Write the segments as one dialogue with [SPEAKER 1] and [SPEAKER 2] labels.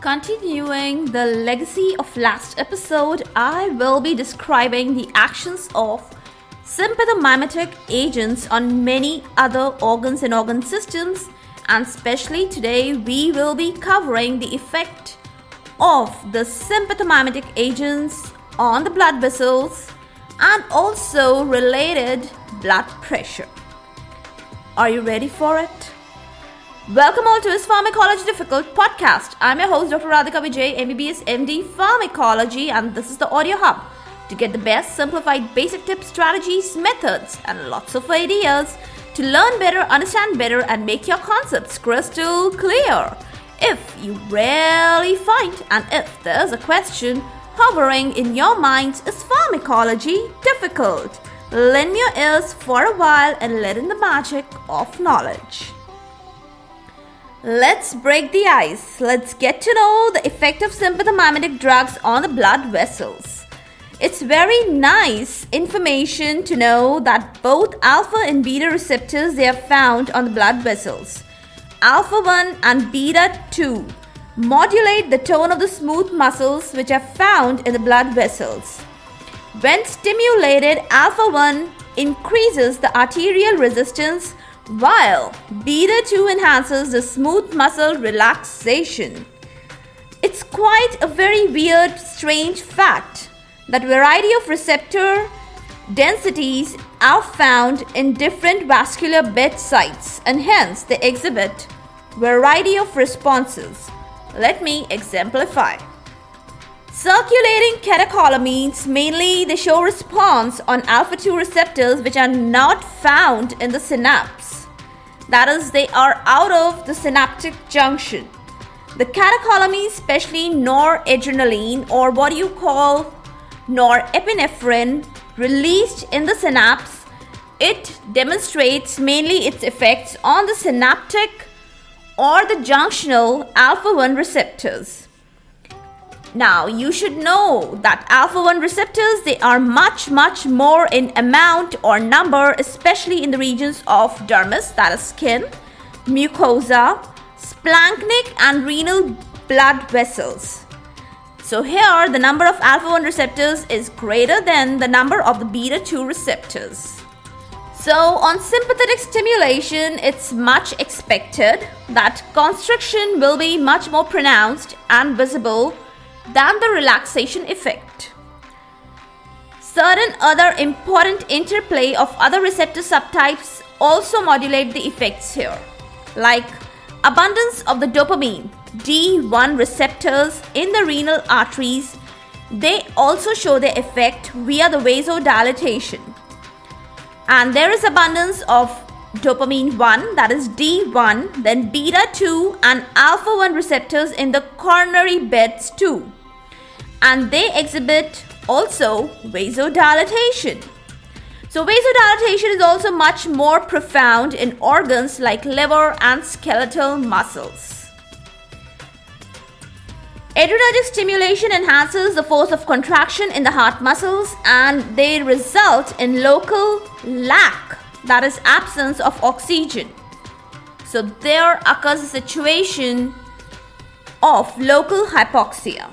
[SPEAKER 1] Continuing the legacy of last episode, I will be describing the actions of sympathomimetic agents on many other organs and organ systems, and especially today we will be covering the effect of the sympathomimetic agents on the blood vessels and also related blood pressure. Are you ready for it? Welcome all to Is Pharmacology Difficult podcast. I'm your host, Dr. Radhika Vijay, MBBS MD Pharmacology, and this is the Audio Hub to get the best simplified basic tips, strategies, methods, and lots of ideas to learn better, understand better, and make your concepts crystal clear. If you really find and if there's a question hovering in your minds, is pharmacology difficult? Lend your ears for a while and let in the magic of knowledge. Let's break the ice. Let's get to know the effect of sympathomimetic drugs on the blood vessels. It's very nice information to know that both alpha and beta receptors they are found on the blood vessels. Alpha 1 and beta 2 modulate the tone of the smooth muscles which are found in the blood vessels. When stimulated, alpha 1 increases the arterial resistance while beta 2 enhances the smooth muscle relaxation. It's quite a very weird, strange fact that variety of receptor densities are found in different vascular bed sites and hence they exhibit variety of responses. Let me exemplify. Circulating catecholamines mainly they show response on alpha 2 receptors which are not found in the synapse that is, they are out of the synaptic junction. The catecholamines, especially noradrenaline or what you call norepinephrine, released in the synapse, it demonstrates mainly its effects on the synaptic or the junctional alpha 1 receptors. Now, you should know that alpha 1 receptors they are much much more in amount or number especially in the regions of dermis that is skin, mucosa, splanchnic and renal blood vessels. So here the number of alpha 1 receptors is greater than the number of the beta 2 receptors. So on sympathetic stimulation it's much expected that constriction will be much more pronounced and visible than the relaxation effect. Certain other important interplay of other receptor subtypes also modulate the effects here, like abundance of the dopamine D1 receptors in the renal arteries. They also show their effect via the vasodilatation. And there is abundance of dopamine 1 that is D1 then beta 2 and alpha 1 receptors in the coronary beds too and they exhibit also vasodilatation. So, vasodilatation is also much more profound in organs like liver and skeletal muscles. Adrenergic stimulation enhances the force of contraction in the heart muscles and they result in local lack, that is, absence of oxygen. So, there occurs a situation of local hypoxia.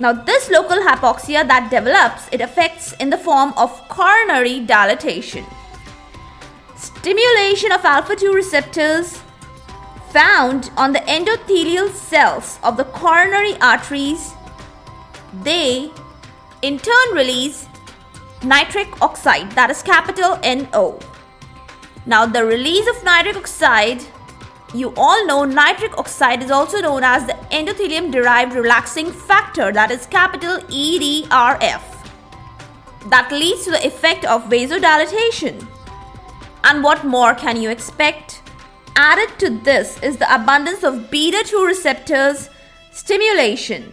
[SPEAKER 1] Now this local hypoxia that develops, it affects in the form of coronary dilatation. Stimulation of alpha 2 receptors found on the endothelial cells of the coronary arteries, they in turn release nitric oxide, that is capital NO. Now, the release of nitric oxide you all know nitric oxide is also known as the endothelium derived relaxing factor, that is capital EDRF. That leads to the effect of vasodilatation. And what more can you expect? Added to this is the abundance of beta 2 receptors stimulation.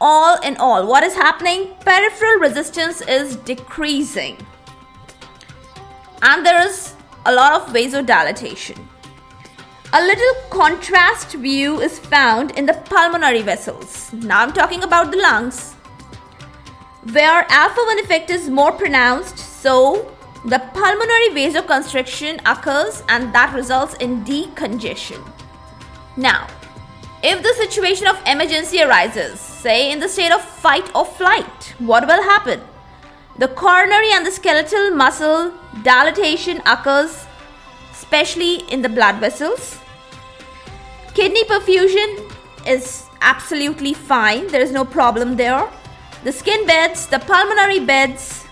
[SPEAKER 1] All in all, what is happening? Peripheral resistance is decreasing. And there is a lot of vasodilatation. A little contrast view is found in the pulmonary vessels. Now I'm talking about the lungs, where alpha 1 effect is more pronounced, so the pulmonary vasoconstriction occurs and that results in decongestion. Now, If the situation of emergency arises, say in the state of fight or flight, what will happen? The coronary and the skeletal muscle dilatation occurs, especially in the blood vessels. Kidney perfusion is absolutely fine, there is no problem there. The skin beds, the pulmonary beds,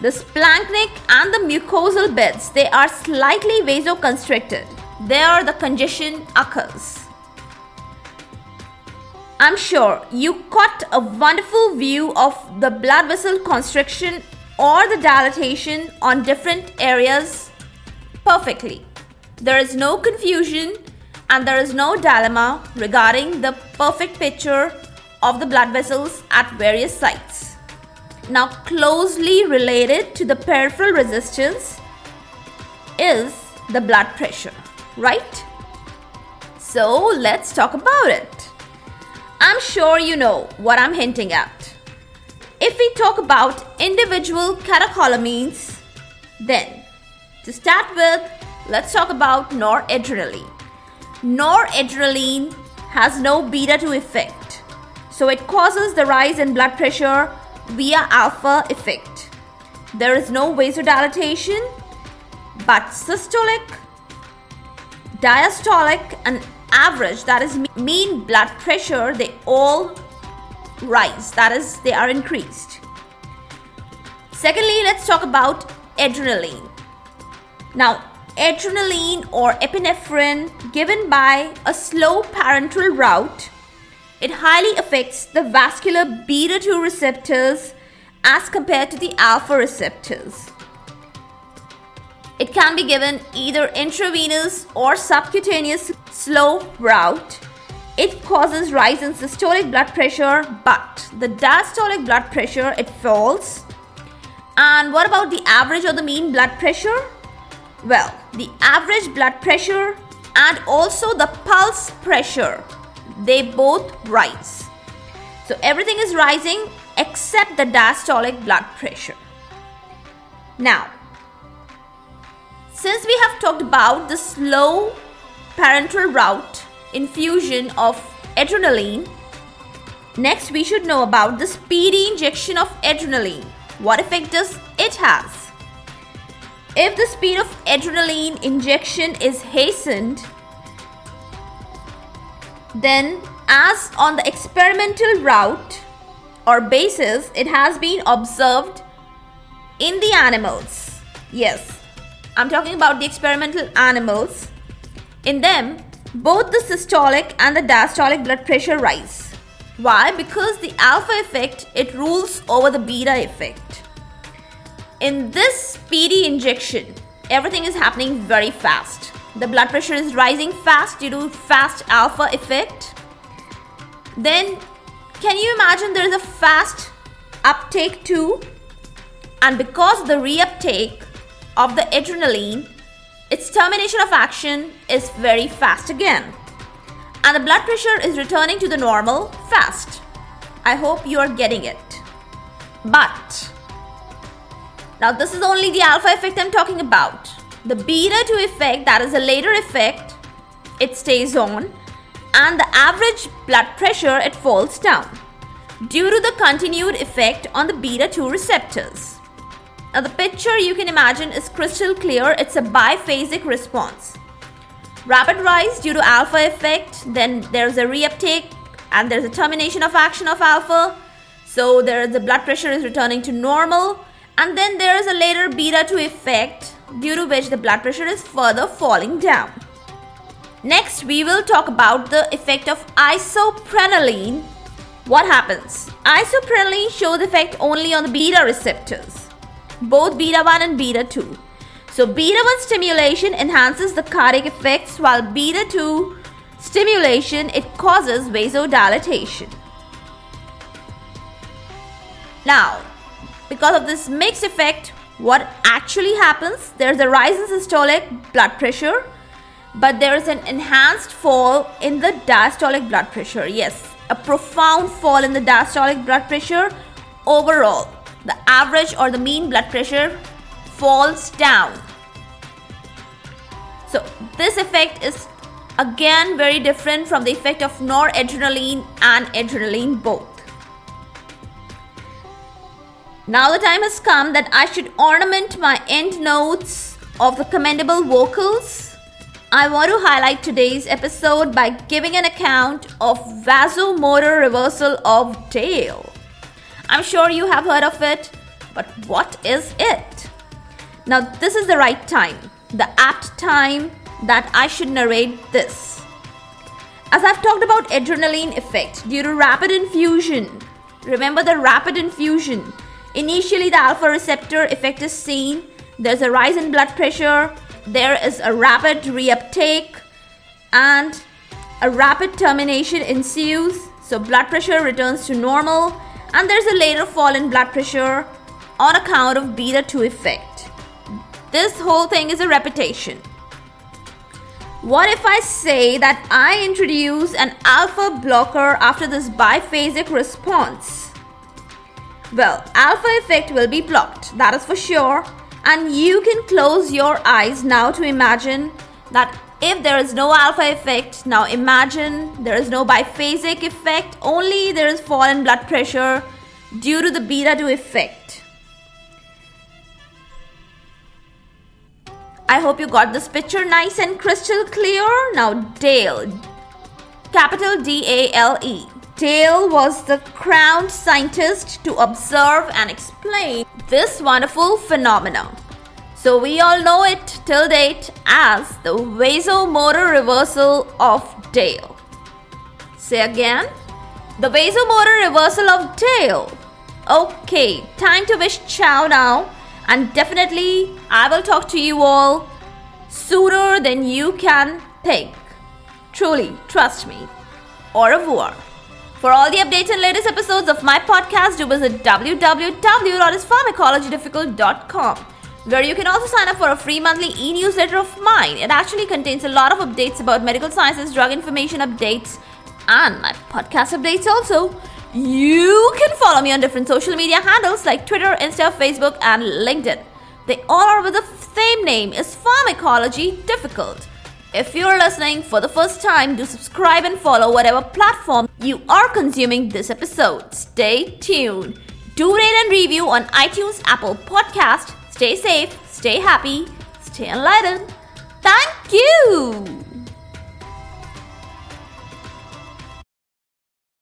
[SPEAKER 1] the splanchnic and the mucosal beds, they are slightly vasoconstricted. There the congestion occurs. I'm sure you caught a wonderful view of the blood vessel constriction or the dilatation on different areas perfectly. There is no confusion and there is no dilemma regarding the perfect picture of the blood vessels at various sites. Now, closely related to the peripheral resistance is the blood pressure, right? So, let's talk about it. I'm sure you know what I'm hinting at. If we talk about individual catecholamines, then to start with, let's talk about noradrenaline. Noradrenaline has no beta 2 effect, so it causes the rise in blood pressure via alpha effect. There is no vasodilatation, but systolic, diastolic, and average, that is mean blood pressure, they all rise, that is, they are increased. Secondly, let's talk about adrenaline. Now, adrenaline or epinephrine given by a slow parenteral route, it highly affects the vascular beta 2 receptors as compared to the alpha receptors. It can be given either intravenous or subcutaneous slow route. It causes rise in systolic blood pressure, but the diastolic blood pressure it falls. And what about the average or the mean blood pressure? Well, the average blood pressure and also the pulse pressure they both rise. So everything is rising except the diastolic blood pressure. Now, since we have talked about the slow parenteral route infusion of adrenaline, next we should know about the speedy injection of adrenaline. What effect does it has? If the speed of adrenaline injection is hastened, then as on the experimental route or basis it has been observed in the animals. Yes, I'm talking about the experimental animals. In them, both the systolic and the diastolic blood pressure rise. Why? Because the alpha effect it rules over the beta effect. In this speedy injection, everything is happening very fast. The blood pressure is rising fast due to fast alpha effect. Then can you imagine there is a fast uptake too? And because the reuptake of the adrenaline, its termination of action is very fast again. And the blood pressure is returning to the normal fast. I hope you are getting it. But, now this is only the alpha effect I'm talking about. The beta 2 effect, that is a later effect, it stays on, and the average blood pressure it falls down due to the continued effect on the beta 2 receptors. Now the picture you can imagine is crystal clear. It's a biphasic response. Rapid rise due to alpha effect, then there's a reuptake and there's a termination of action of alpha. So there the blood pressure is returning to normal and then there is a later beta 2 effect due to which the blood pressure is further falling down. Next, we will talk about the effect of isoprenaline. What happens? Isoprenaline shows effect only on the beta receptors both beta 1 and beta 2. So, beta 1 stimulation enhances the cardiac effects, while beta 2 stimulation it causes vasodilatation. Now, because of this mixed effect, what actually happens? There's a rise in systolic blood pressure, but there is an enhanced fall in the diastolic blood pressure. Yes, a profound fall in the diastolic blood pressure overall the average or the mean blood pressure falls down. So, this effect is Again, very different from the effect of noradrenaline and adrenaline both. Now the time has come that I should ornament my end notes of the commendable vocals. I want to highlight today's episode by giving an account of vasomotor reversal of Dale. I'm sure you have heard of it, but what is it? Now, this is the right time, the apt time that I should narrate this. As I've talked about adrenaline effect due to rapid infusion, remember the rapid infusion. Initially, the alpha receptor effect is seen. There's a rise in blood pressure, there is a rapid reuptake and a rapid termination ensues. So, blood pressure returns to normal, and there's a later fall in blood pressure on account of beta 2 effect. This whole thing is a repetition. What if I say that I introduce an alpha blocker after this biphasic response? Well, alpha effect will be blocked, that is for sure and you can close your eyes now to imagine that if there is no alpha effect, now imagine there is no biphasic effect, only there is fall in blood pressure due to the beta 2 effect. I hope you got this picture nice and crystal clear. Now, Dale, capital D A L E. Dale was the crowned scientist to observe and explain this wonderful phenomenon. So we all know it till date as the vasomotor reversal of Dale. Say again, the vasomotor reversal of Dale. Okay, time to wish ciao now, and definitely I will talk to you all sooner than you can think. Truly, trust me. Au revoir. For all the updates and latest episodes of my podcast, do visit www.ispharmacologydifficult.com where you can also sign up for a free monthly e newsletter of mine. It actually contains a lot of updates about medical sciences, drug information updates, and my podcast updates also. You can follow me on different social media handles like Twitter, Insta, Facebook, and LinkedIn. They all are with the same name is Pharmacology Difficult. If you're listening for the first time, do subscribe and follow whatever platform you are consuming this episode. Stay tuned. Do rate and review on iTunes, Apple Podcast. Stay safe, stay happy, stay enlightened. Thank you.